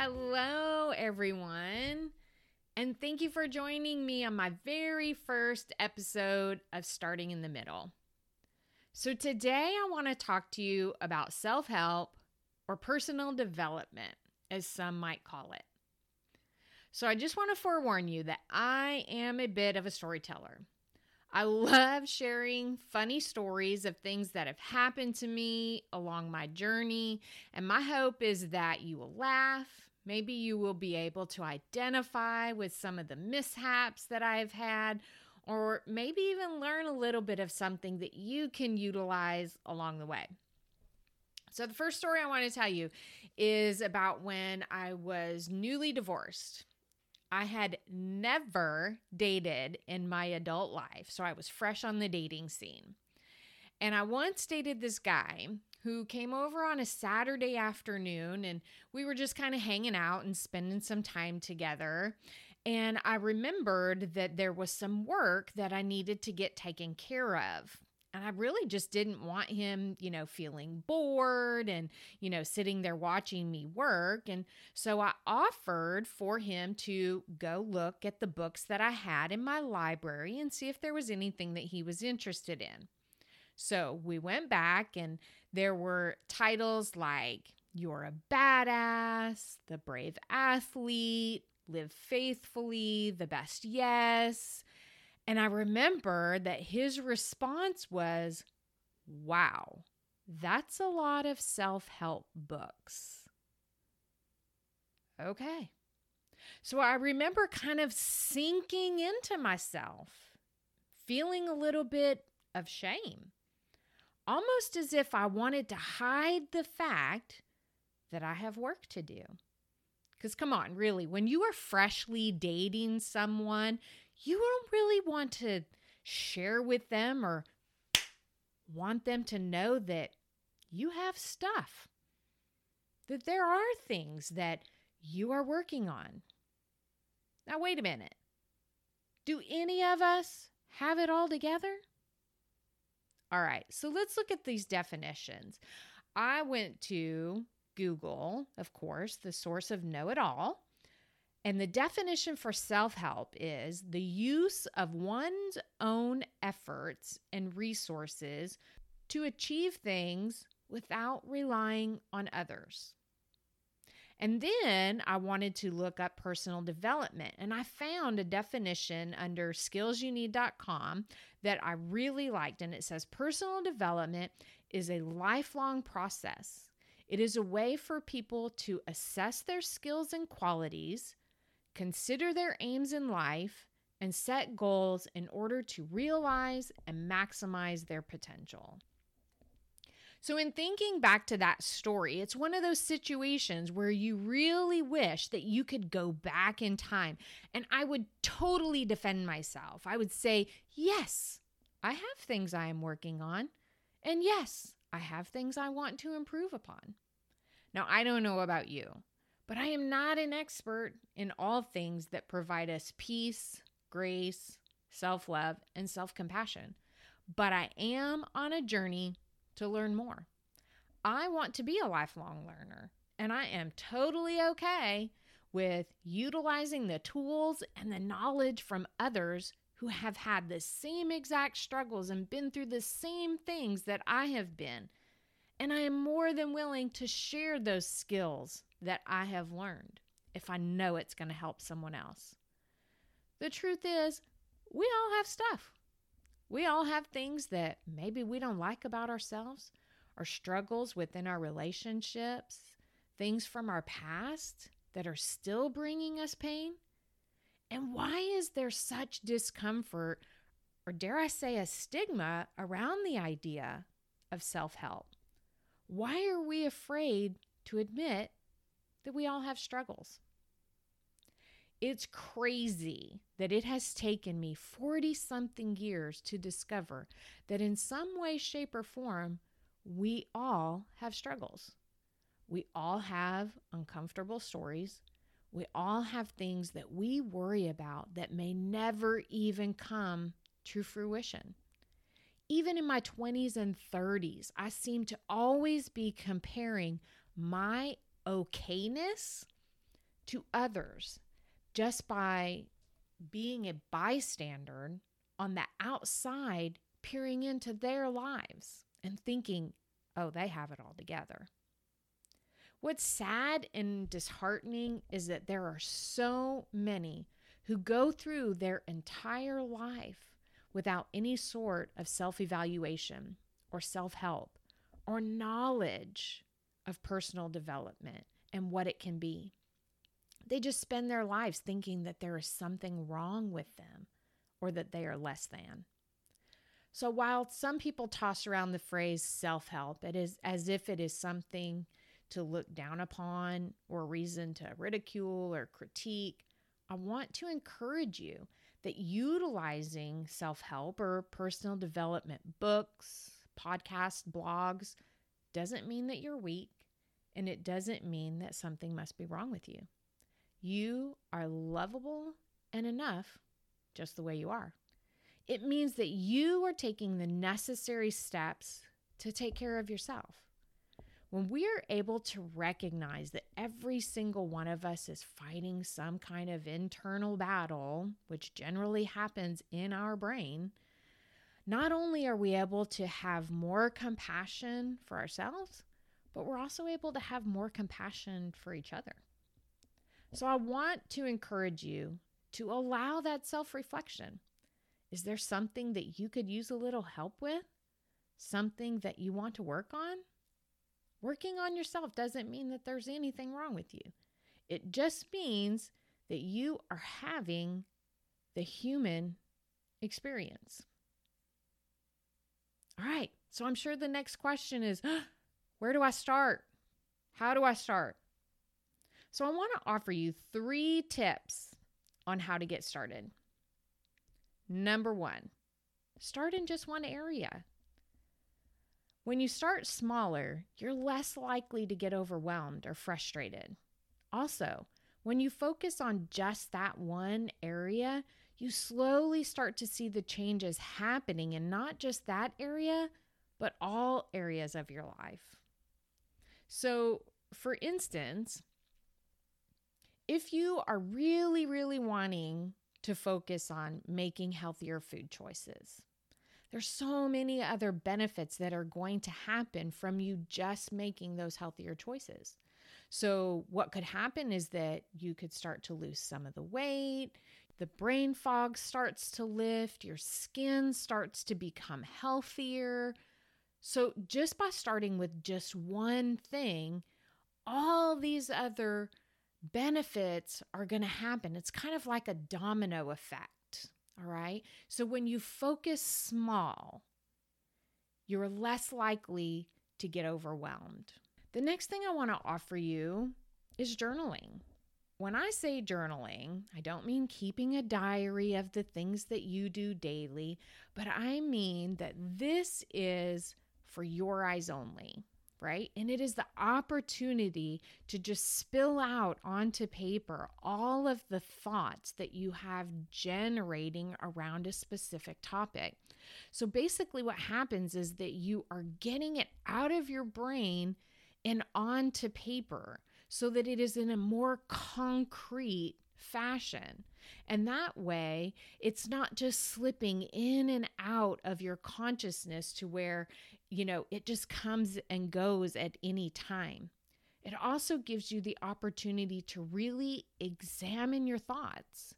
Hello, everyone, and thank you for joining me on my very first episode of Starting in the Middle. So, today I want to talk to you about self help or personal development, as some might call it. So, I just want to forewarn you that I am a bit of a storyteller. I love sharing funny stories of things that have happened to me along my journey, and my hope is that you will laugh, Maybe you will be able to identify with some of the mishaps that I've had, or maybe even learn a little bit of something that you can utilize along the way. So, the first story I want to tell you is about when I was newly divorced. I had never dated in my adult life, so I was fresh on the dating scene. And I once dated this guy who came over on a Saturday afternoon and we were just kind of hanging out and spending some time together. And I remembered that there was some work that I needed to get taken care of. And I really just didn't want him, you know, feeling bored and, you know, sitting there watching me work. And so I offered for him to go look at the books that I had in my library and see if there was anything that he was interested in. So we went back, and there were titles like You're a Badass, The Brave Athlete, Live Faithfully, The Best Yes. And I remember that his response was, Wow, that's a lot of self help books. Okay. So I remember kind of sinking into myself, feeling a little bit of shame almost as if I wanted to hide the fact that I have work to do. Because, come on, really, when you are freshly dating someone, you don't really want to share with them or want them to know that you have stuff, that there are things that you are working on. Now, wait a minute. Do any of us have it all together? All right, so let's look at these definitions. I went to Google, of course, the source of know it all. And the definition for self help is the use of one's own efforts and resources to achieve things without relying on others. And then I wanted to look up personal development, and I found a definition under skillsyouneed.com that I really liked. And it says personal development is a lifelong process, it is a way for people to assess their skills and qualities, consider their aims in life, and set goals in order to realize and maximize their potential. So, in thinking back to that story, it's one of those situations where you really wish that you could go back in time. And I would totally defend myself. I would say, yes, I have things I am working on. And yes, I have things I want to improve upon. Now, I don't know about you, but I am not an expert in all things that provide us peace, grace, self love, and self compassion. But I am on a journey to learn more. I want to be a lifelong learner, and I am totally okay with utilizing the tools and the knowledge from others who have had the same exact struggles and been through the same things that I have been. And I am more than willing to share those skills that I have learned if I know it's going to help someone else. The truth is, we all have stuff. We all have things that maybe we don't like about ourselves or struggles within our relationships, things from our past that are still bringing us pain. And why is there such discomfort, or dare I say, a stigma around the idea of self help? Why are we afraid to admit that we all have struggles. It's crazy that it has taken me 40 something years to discover that in some way, shape, or form, we all have struggles. We all have uncomfortable stories. We all have things that we worry about that may never even come to fruition. Even in my 20s and 30s, I seem to always be comparing my okayness to others just by being a bystander on the outside, peering into their lives and thinking, oh, they have it all together. What's sad and disheartening is that there are so many who go through their entire life without any sort of self evaluation or self help or knowledge of personal development and what it can be. They just spend their lives thinking that there is something wrong with them or that they are less than. So while some people toss around the phrase self help, it is as if it is something to look down upon or reason to ridicule or critique. I want to encourage you that utilizing self help or personal development books, podcasts, blogs doesn't mean that you're weak and it doesn't mean that something must be wrong with you. You are lovable and enough just the way you are. It means that you are taking the necessary steps to take care of yourself. When we are able to recognize that every single one of us is fighting some kind of internal battle, which generally happens in our brain, not only are we able to have more compassion for ourselves, but we're also able to have more compassion for each other. So I want to encourage you to allow that self reflection. Is there something that you could use a little help with? Something that you want to work on? Working on yourself doesn't mean that there's anything wrong with you. It just means that you are having the human experience. All right. So I'm sure the next question is where do I start? How do I start? So I want to offer you three tips on how to get started. Number one, start in just one area. When you start smaller, you're less likely to get overwhelmed or frustrated. Also, when you focus on just that one area, you slowly start to see the changes happening in not just that area, but all areas of your life. So, for instance, if you are really, really wanting to focus on making healthier food choices, there's so many other benefits that are going to happen from you just making those healthier choices. So, what could happen is that you could start to lose some of the weight, the brain fog starts to lift, your skin starts to become healthier. So, just by starting with just one thing, all these other benefits are going to happen. It's kind of like a domino effect. All right. So when you focus small, you're less likely to get overwhelmed. The next thing I want to offer you is journaling. When I say journaling, I don't mean keeping a diary of the things that you do daily, but I mean that this is for your eyes only right? And it is the opportunity to just spill out onto paper all of the thoughts that you have generating around a specific topic. So basically, what happens is that you are getting it out of your brain and onto paper so that it is in a more concrete fashion. And that way, it's not just slipping in and out of your consciousness to where you know, it just comes and goes at any time. It also gives you the opportunity to really examine your thoughts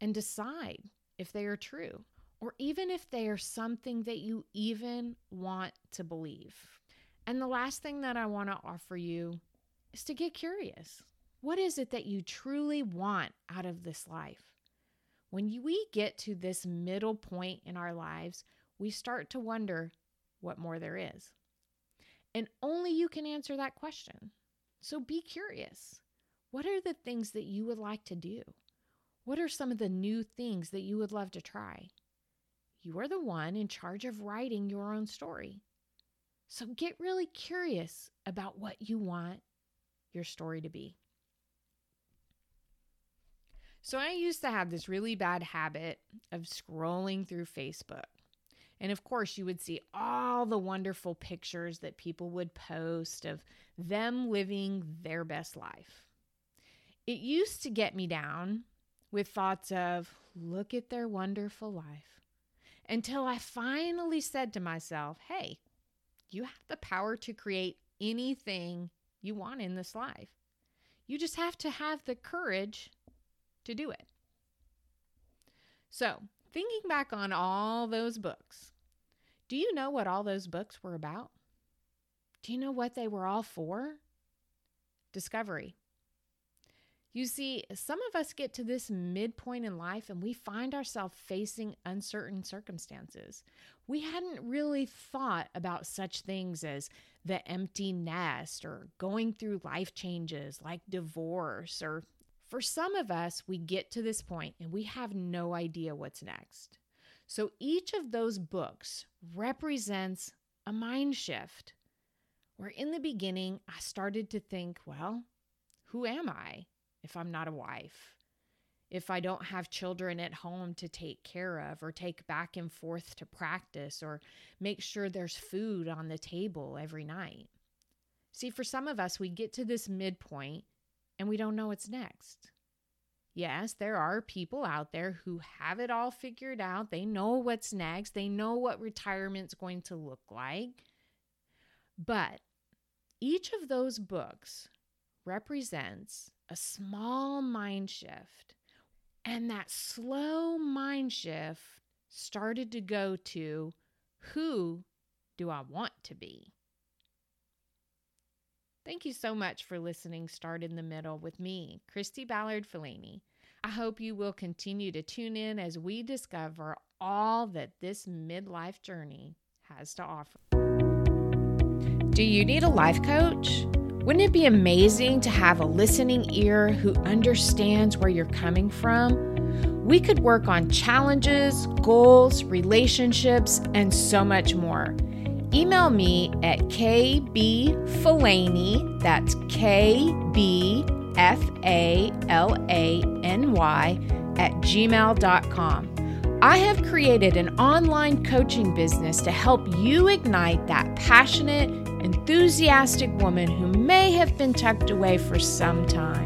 and decide if they are true or even if they are something that you even want to believe. And the last thing that I want to offer you is to get curious. What is it that you truly want out of this life? When we get to this middle point in our lives, we start to wonder what more there is. And only you can answer that question. So be curious. What are the things that you would like to do? What are some of the new things that you would love to try? You are the one in charge of writing your own story. So get really curious about what you want your story to be. So I used to have this really bad habit of scrolling through Facebook. And of course, you would see all the wonderful pictures that people would post of them living their best life. It used to get me down with thoughts of, look at their wonderful life, until I finally said to myself, hey, you have the power to create anything you want in this life. You just have to have the courage to do it. So, thinking back on all those books, do you know what all those books were about? Do you know what they were all for? Discovery. You see, some of us get to this midpoint in life and we find ourselves facing uncertain circumstances. We hadn't really thought about such things as the empty nest or going through life changes like divorce. Or for some of us, we get to this point and we have no idea what's next. So each of those books represents a mind shift where in the beginning I started to think, well, who am I? if I'm not a wife, if I don't have children at home to take care of or take back and forth to practice or make sure there's food on the table every night. See, for some of us, we get to this midpoint and we don't know what's next. Yes, there are people out there who have it all figured out. They know what's next, they know what retirement's going to look like. But each of those books represents a small mind shift. And that slow mind shift started to go to who do I want to be? Thank you so much for listening Start in the Middle with me, Christy Ballard Falany. I hope you will continue to tune in as we discover all that this midlife journey has to offer. Do you need a life coach? Wouldn't it be amazing to have a listening ear who understands where you're coming from? We could work on challenges, goals, relationships, and so much more. Email me at kbfalany, that's K B F A L A N Y, at gmail.com. I have created an online coaching business to help you ignite that passionate, enthusiastic woman who may have been tucked away for some time.